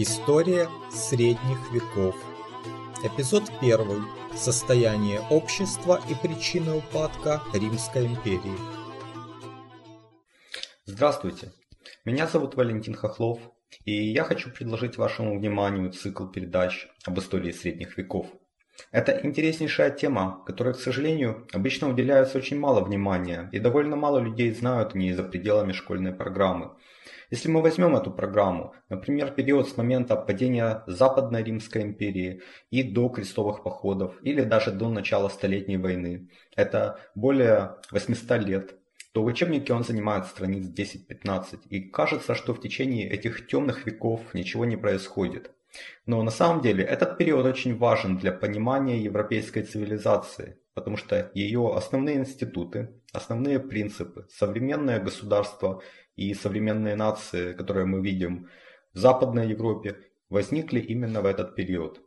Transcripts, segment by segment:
История средних веков. Эпизод 1. Состояние общества и причины упадка Римской империи. Здравствуйте, меня зовут Валентин Хохлов, и я хочу предложить вашему вниманию цикл передач об истории средних веков. Это интереснейшая тема, которой, к сожалению, обычно уделяется очень мало внимания, и довольно мало людей знают о ней за пределами школьной программы. Если мы возьмем эту программу, например, период с момента падения Западной Римской империи и до крестовых походов, или даже до начала Столетней войны, это более 800 лет, то в учебнике он занимает страниц 10-15, и кажется, что в течение этих темных веков ничего не происходит. Но на самом деле этот период очень важен для понимания европейской цивилизации, потому что ее основные институты, основные принципы, современное государство и современные нации, которые мы видим в Западной Европе, возникли именно в этот период.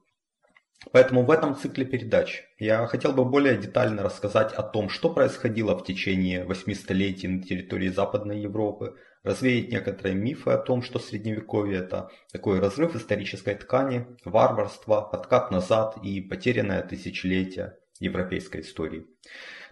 Поэтому в этом цикле передач я хотел бы более детально рассказать о том, что происходило в течение восьми столетий на территории Западной Европы, развеять некоторые мифы о том, что Средневековье это такой разрыв исторической ткани, варварство, откат назад и потерянное тысячелетие европейской истории.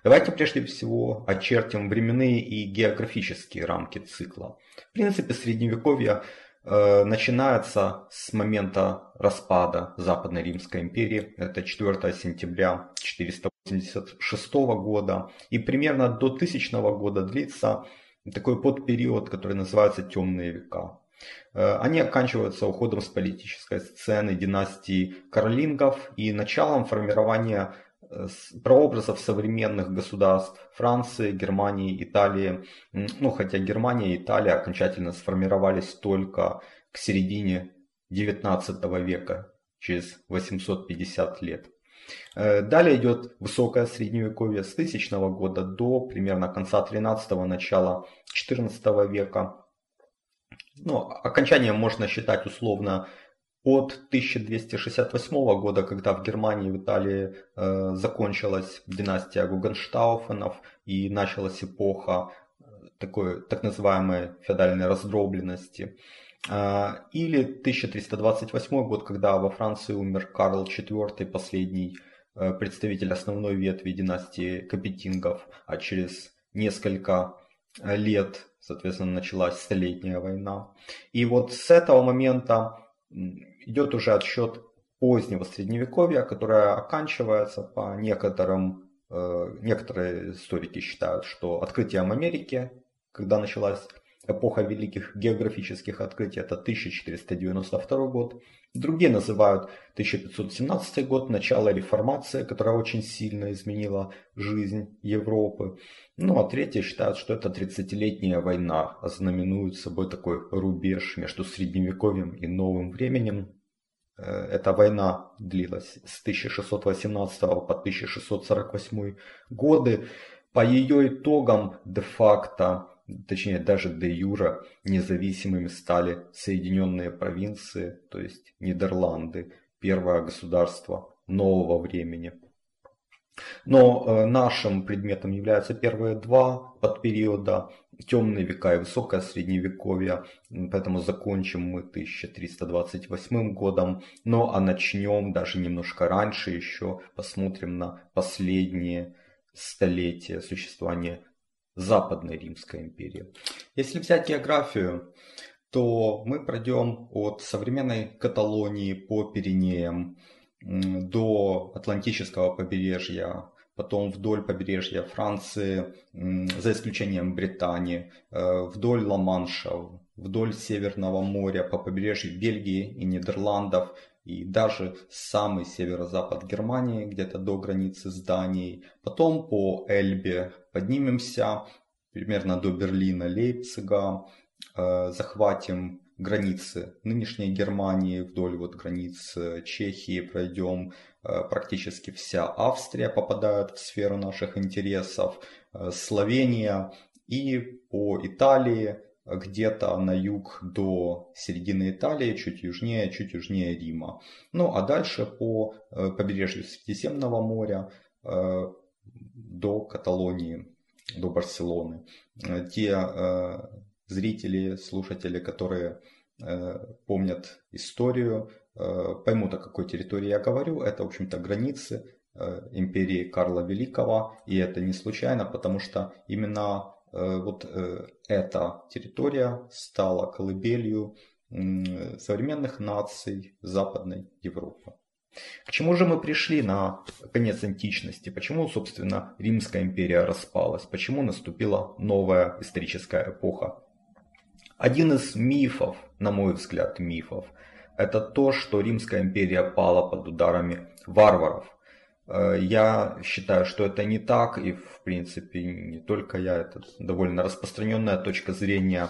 Давайте прежде всего очертим временные и географические рамки цикла. В принципе, Средневековье э, начинается с момента распада Западной Римской империи, это 4 сентября 486 года, и примерно до 1000 года длится такой подпериод, который называется «Темные века». Э, они оканчиваются уходом с политической сцены династии Каролингов и началом формирования прообразов современных государств Франции, Германии, Италии. Ну, хотя Германия и Италия окончательно сформировались только к середине XIX века, через 850 лет. Э, далее идет высокое средневековье с 1000 года до примерно конца 13-го, начала 14 века. Ну, окончанием можно считать условно от 1268 года, когда в Германии и в Италии э, закончилась династия Гугенштауфенов и началась эпоха э, такой так называемой феодальной раздробленности. Э, или 1328 год, когда во Франции умер Карл IV, последний э, представитель основной ветви династии Капетингов, а через несколько э, лет, соответственно, началась Столетняя война. И вот с этого момента идет уже отсчет позднего средневековья, которое оканчивается по некоторым, э, некоторые историки считают, что открытием Америки, когда началась эпоха великих географических открытий, это 1492 год. Другие называют 1517 год, начало реформации, которая очень сильно изменила жизнь Европы. Ну а третьи считают, что это 30-летняя война, ознаменует собой такой рубеж между средневековьем и новым временем. Э, эта война длилась с 1618 по 1648 годы. По ее итогам де-факто точнее даже де юра, независимыми стали Соединенные провинции, то есть Нидерланды, первое государство нового времени. Но э, нашим предметом являются первые два подпериода, темные века и высокое средневековье, поэтому закончим мы 1328 годом, но а начнем даже немножко раньше еще, посмотрим на последние столетия существования Западной Римской империи. Если взять географию, то мы пройдем от современной Каталонии по Пиренеям до Атлантического побережья, потом вдоль побережья Франции, за исключением Британии, э, вдоль Ла-Манша, вдоль Северного моря, по побережью Бельгии и Нидерландов, и даже самый северо-запад Германии, где-то до границы с Данией. Потом по Эльбе поднимемся примерно до Берлина, Лейпцига, э, захватим границы нынешней Германии, вдоль вот границ э, Чехии пройдем, э, практически вся Австрия попадает в сферу наших интересов, Словения и по Италии, где-то на юг до середины Италии, чуть южнее, чуть южнее Рима. Ну а дальше по э, побережью Средиземного моря э, до Каталонии, до Барселоны. Те э, зрители, слушатели, которые помнят историю, поймут, о какой территории я говорю. Это, в общем-то, границы империи Карла Великого. И это не случайно, потому что именно вот эта территория стала колыбелью современных наций Западной Европы. К чему же мы пришли на конец античности? Почему, собственно, Римская империя распалась? Почему наступила новая историческая эпоха? Один из мифов, на мой взгляд, мифов, это то, что Римская империя пала под ударами варваров. Э, я считаю, что это не так, и в принципе не только я, это довольно распространенная точка зрения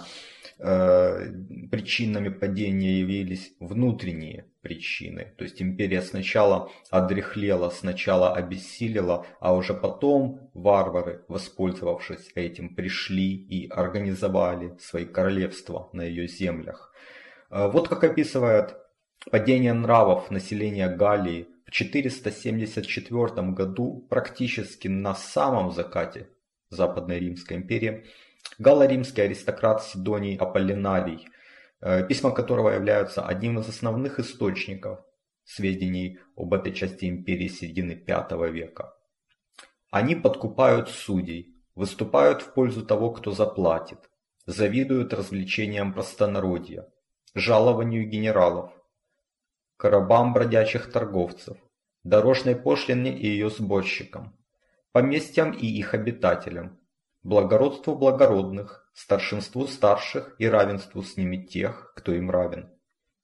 Э, причинами падения явились внутренние причины. То есть империя сначала одрехлела, сначала обессилила, а уже потом варвары, воспользовавшись этим, пришли и организовали свои королевства на ее землях. Э, вот как описывает падение нравов населения Галлии 474 году, практически на самом закате Западной Римской империи, галло-римский аристократ Сидоний Аполлинарий, э, письма которого являются одним из основных источников сведений об этой части империи середины V века. Они подкупают судей, выступают в пользу того, кто заплатит, завидуют развлечениям простонародья, жалованию генералов, коробам бродячих торговцев, дорожной пошлине и ее сборщикам, поместьям и их обитателям, благородству благородных, старшинству старших и равенству с ними тех, кто им равен.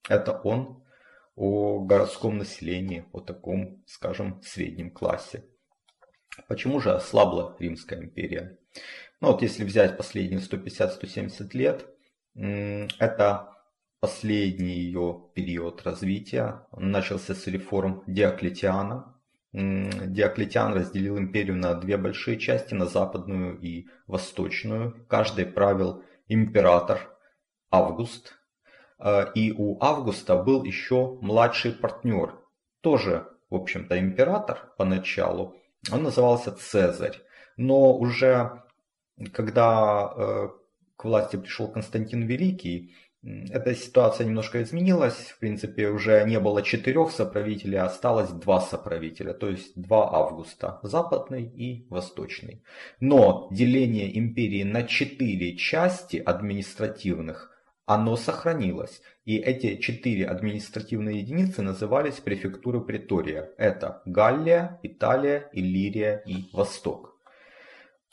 Это он о городском населении, о таком, скажем, среднем классе. Почему же ослабла Римская империя? Ну вот если взять последние 150-170 лет, это последний ее период развития. Начался с реформ Диоклетиана, Диоклетиан разделил империю на две большие части, на западную и восточную. Каждый правил император Август. А, и у Августа был еще младший партнер, тоже, в общем-то, император поначалу. Он назывался Цезарь. Но уже когда э, к власти пришел Константин Великий, эта ситуация немножко изменилась. В принципе, уже не было четырех соправителей, а осталось два соправителя, то есть два Августа, западный и восточный. Но деление империи на четыре части административных, оно сохранилось. И эти четыре административные единицы назывались префектуры Притория. Это Галлия, Италия, Иллирия и Восток.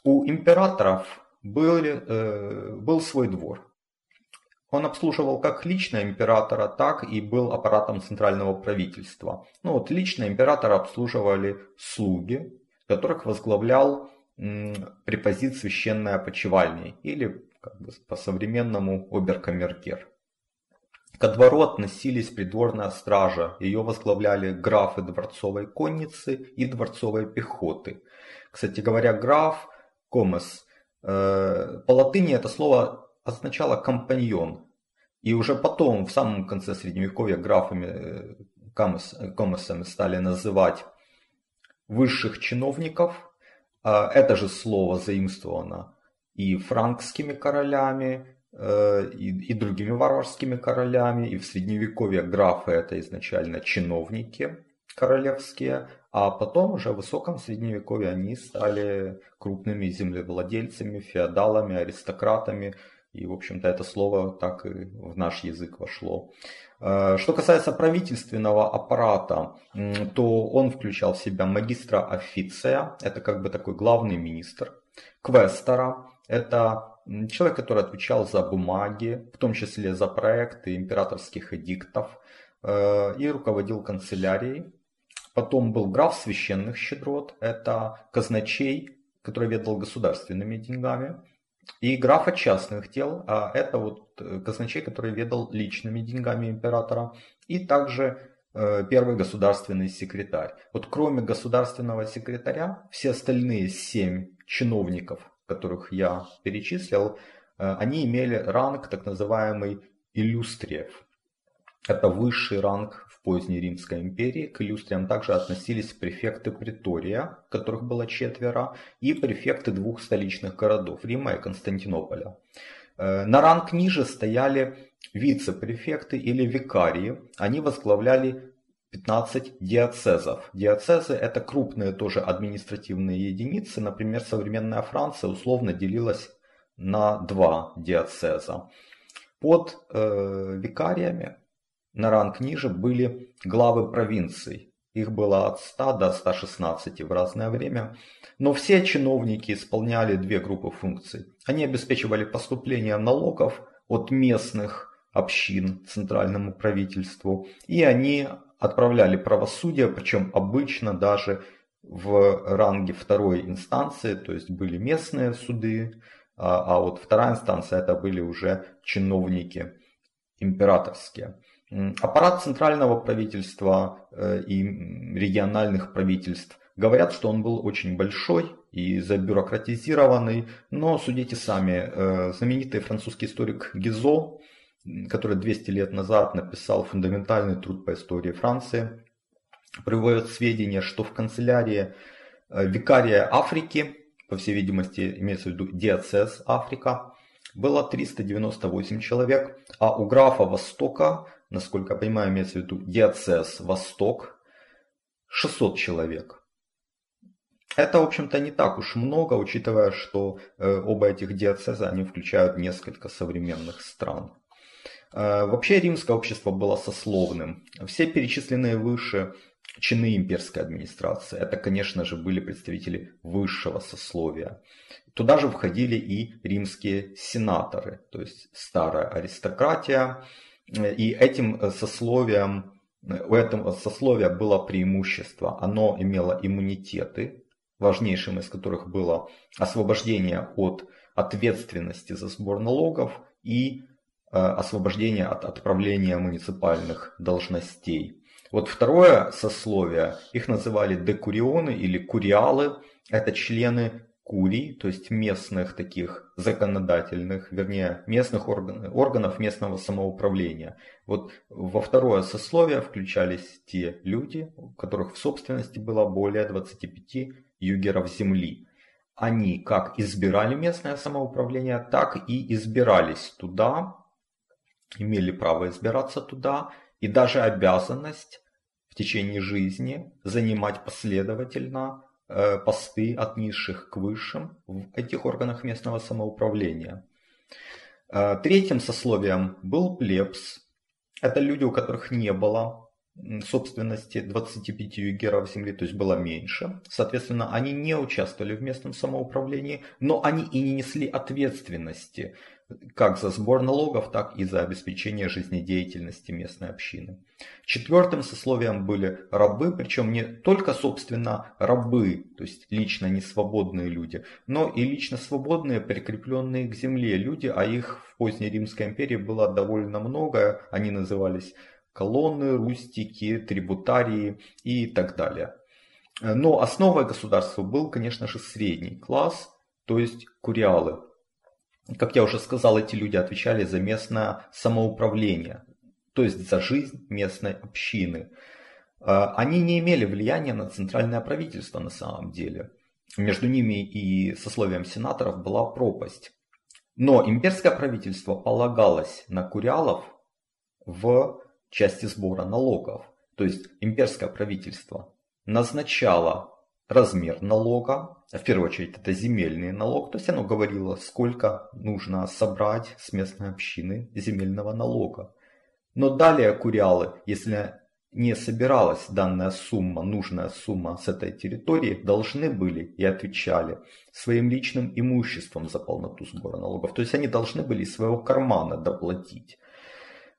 У императоров был, э, был свой двор. Он обслуживал как лично императора, так и был аппаратом центрального правительства. Ну вот лично императора обслуживали слуги, которых возглавлял препозит священной опочивальни или как бы по-современному оберкамергер. Ко двору относились придворная стража, ее возглавляли графы дворцовой конницы и дворцовой пехоты. Кстати говоря, граф, комес, э, по латыни это слово означало компаньон. И уже потом, в самом конце средневековья, графами, э, комосами стали называть высших чиновников. А это же слово заимствовано и франкскими королями, э, и, и другими варварскими королями. И в средневековье графы это изначально чиновники королевские, а потом уже в высоком средневековье они стали крупными землевладельцами, феодалами, аристократами, и, в общем-то, это слово так и в наш язык вошло. Э, что касается правительственного аппарата, то он включал в себя магистра официя, это как бы такой главный министр, квестора, это человек, который отвечал за бумаги, в том числе за проекты императорских эдиктов, э, и руководил канцелярией. Потом был граф священных щедрот, это казначей, который ведал государственными деньгами. И графа частных дел, а это вот э, казначей, который ведал личными деньгами императора, и также э, первый государственный секретарь. Вот кроме государственного секретаря, все остальные семь чиновников, которых я перечислил, э, они имели ранг так называемый иллюстриев. Это высший ранг в поздней Римской империи. К иллюстриям также относились префекты Притория, которых было четверо, и префекты двух столичных городов, Рима и Константинополя. Э, на ранг ниже стояли вице-префекты или викарии, они возглавляли 15 диацезов. Диацезы это крупные тоже административные единицы. Например, современная Франция условно делилась на два диацеза. Под э, викариями на ранг ниже были главы провинций. Их было от 100 до 116 в разное время. Но все чиновники исполняли две группы функций. Они обеспечивали поступление налогов от местных общин центральному правительству. И они отправляли правосудие, причем обычно даже в ранге второй инстанции, то есть были местные суды, а, а вот вторая инстанция это были уже чиновники императорские. Аппарат центрального правительства э, и региональных правительств говорят, что он был очень большой и забюрократизированный, но судите сами, э, знаменитый французский историк Гизо который 200 лет назад написал фундаментальный труд по истории Франции, приводит сведения, что в канцелярии э, викария Африки, по всей видимости имеется в виду диацез Африка, было 398 человек, а у графа Востока, насколько я понимаю, имеется в виду диацез Восток, 600 человек. Это, в общем-то, не так уж много, учитывая, что э, оба этих диацеза, они включают несколько современных стран. Э, вообще римское общество было сословным. Все перечисленные выше чины имперской администрации, это, конечно же, были представители высшего сословия. Туда же входили и римские сенаторы, то есть старая аристократия. И этим сословием, у этого сословия было преимущество. Оно имело иммунитеты, важнейшим из которых было освобождение от ответственности за сбор налогов и Э, освобождения от отправления муниципальных должностей. Вот второе сословие, их называли декурионы или куриалы, это члены курий, то есть местных таких законодательных, вернее, местных органов, органов местного самоуправления. Вот во второе сословие включались те люди, у которых в собственности было более 25 югеров земли. Они как избирали местное самоуправление, так и избирались туда, имели право избираться туда и даже обязанность в течение жизни занимать последовательно посты от низших к высшим в этих органах местного самоуправления. Э, третьим сословием был плебс. Это люди, у которых не было собственности 25 югеров земли, то есть было меньше. Соответственно, они не участвовали в местном самоуправлении, но они и не несли ответственности как за сбор налогов, так и за обеспечение жизнедеятельности местной общины. Четвертым сословием были рабы, причем не только, собственно, рабы, то есть лично не свободные люди, но и лично свободные, прикрепленные к земле люди, а их в поздней Римской империи было довольно много, они назывались колонны, рустики, трибутарии и так далее. Но основой государства был, конечно же, средний класс, то есть куриалы, как я уже сказал, эти люди отвечали за местное самоуправление, то есть за жизнь местной общины. А, они не имели влияния на центральное правительство на самом деле. Между ними и сословием сенаторов была пропасть. Но имперское правительство полагалось на курялов в части сбора налогов. То есть имперское правительство назначало размер налога, в первую очередь это земельный налог, то есть оно говорило, сколько нужно собрать с местной общины земельного налога. Но далее курялы, если не собиралась данная сумма, нужная сумма с этой территории, должны были и отвечали своим личным имуществом за полноту сбора налогов. То есть они должны были из своего кармана доплатить.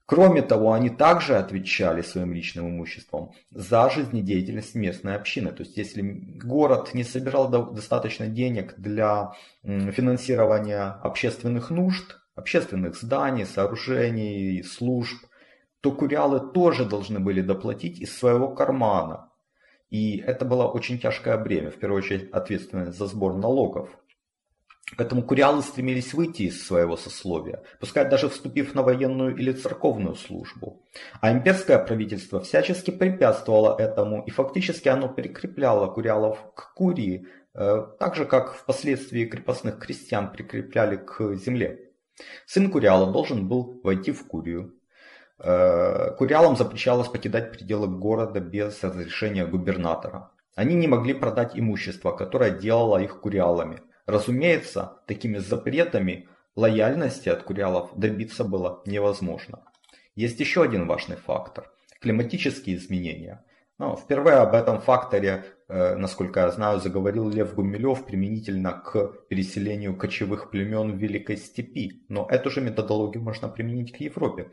Кроме того, они также отвечали своим личным имуществом за жизнедеятельность местной общины. То есть, если город не собирал достаточно денег для финансирования общественных нужд, общественных зданий, сооружений, служб, то курялы тоже должны были доплатить из своего кармана. И это было очень тяжкое бремя, в первую очередь ответственность за сбор налогов. Поэтому куриалы стремились выйти из своего сословия, пускай даже вступив на военную или церковную службу. А имперское правительство всячески препятствовало этому, и фактически оно прикрепляло куриалов к курии, э, так же как впоследствии крепостных крестьян прикрепляли к земле. Сын Куриала должен был войти в Курию. Э, Куриалам запрещалось покидать пределы города без разрешения губернатора. Они не могли продать имущество, которое делало их куриалами. Разумеется, такими запретами лояльности от куриалов добиться было невозможно. Есть еще один важный фактор – климатические изменения. Ну, впервые об этом факторе, э, насколько я знаю, заговорил Лев Гумилев применительно к переселению кочевых племен в Великой Степи. Но эту же методологию можно применить к Европе.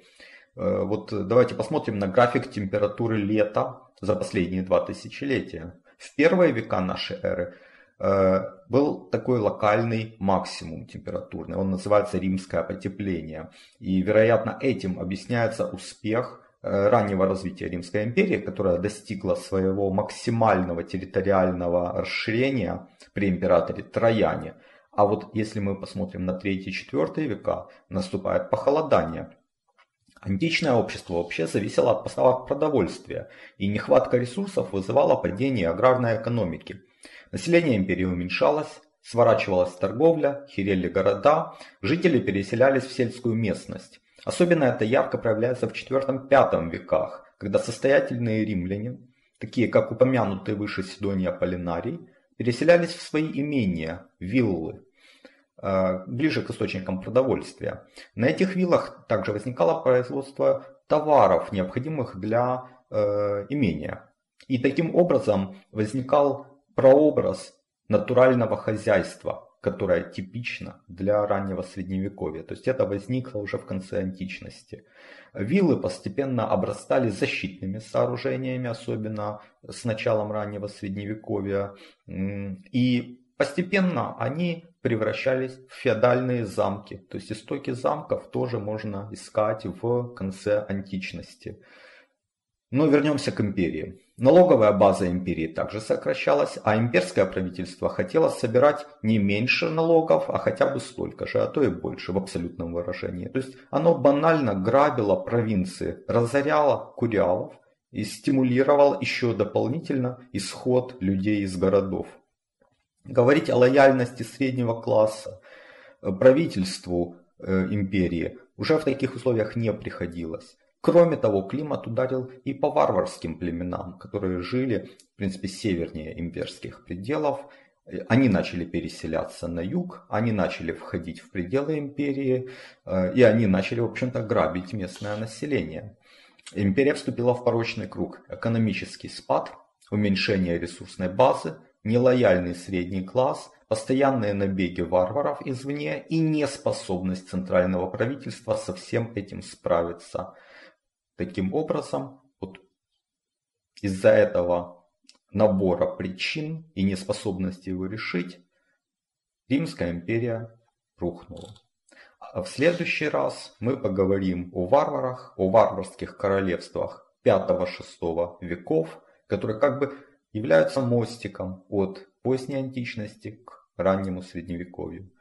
Э, вот давайте посмотрим на график температуры лета за последние два тысячелетия. В первые века нашей эры был такой локальный максимум температурный, он называется римское потепление. И, вероятно, этим объясняется успех э, раннего развития Римской империи, которая достигла своего максимального территориального расширения при императоре Трояне. А вот если мы посмотрим на 3-4 века, наступает похолодание. Античное общество вообще зависело от поставок продовольствия, и нехватка ресурсов вызывала падение аграрной экономики. Население империи уменьшалось, сворачивалась торговля, херели города, жители переселялись в сельскую местность. Особенно это ярко проявляется в IV-V веках, когда состоятельные римляне, такие как упомянутый выше Сидония Полинарий, переселялись в свои имения, виллы, Э, ближе к источникам продовольствия. На этих виллах также возникало производство товаров, необходимых для э, имения. И таким образом возникал прообраз натурального хозяйства, которое типично для раннего средневековья. То есть это возникло уже в конце античности. Виллы постепенно обрастали защитными сооружениями, особенно с началом раннего средневековья. И Постепенно они превращались в феодальные замки, то есть истоки замков тоже можно искать в конце античности. Но вернемся к империи. Налоговая база империи также сокращалась, а имперское правительство хотело собирать не меньше налогов, а хотя бы столько же, а то и больше в абсолютном выражении. То есть оно банально грабило провинции, разоряло курялов и стимулировало еще дополнительно исход людей из городов. Говорить о лояльности среднего класса э, правительству э, империи уже в таких условиях не приходилось. Кроме того, климат ударил и по варварским племенам, которые жили, в принципе, севернее имперских пределов. Э, они начали переселяться на юг, они начали входить в пределы империи, и они начали, в общем-то, грабить местное население. Империя вступила в порочный круг. Экономический спад, уменьшение ресурсной базы – нелояльный средний класс, постоянные набеги варваров извне и неспособность центрального правительства со всем этим справиться. Таким образом, вот из-за этого набора причин и неспособности его решить, Римская империя рухнула. А в следующий раз мы поговорим о варварах, о варварских королевствах 5-6 веков, которые как бы являются мостиком от поздней античности к раннему средневековью.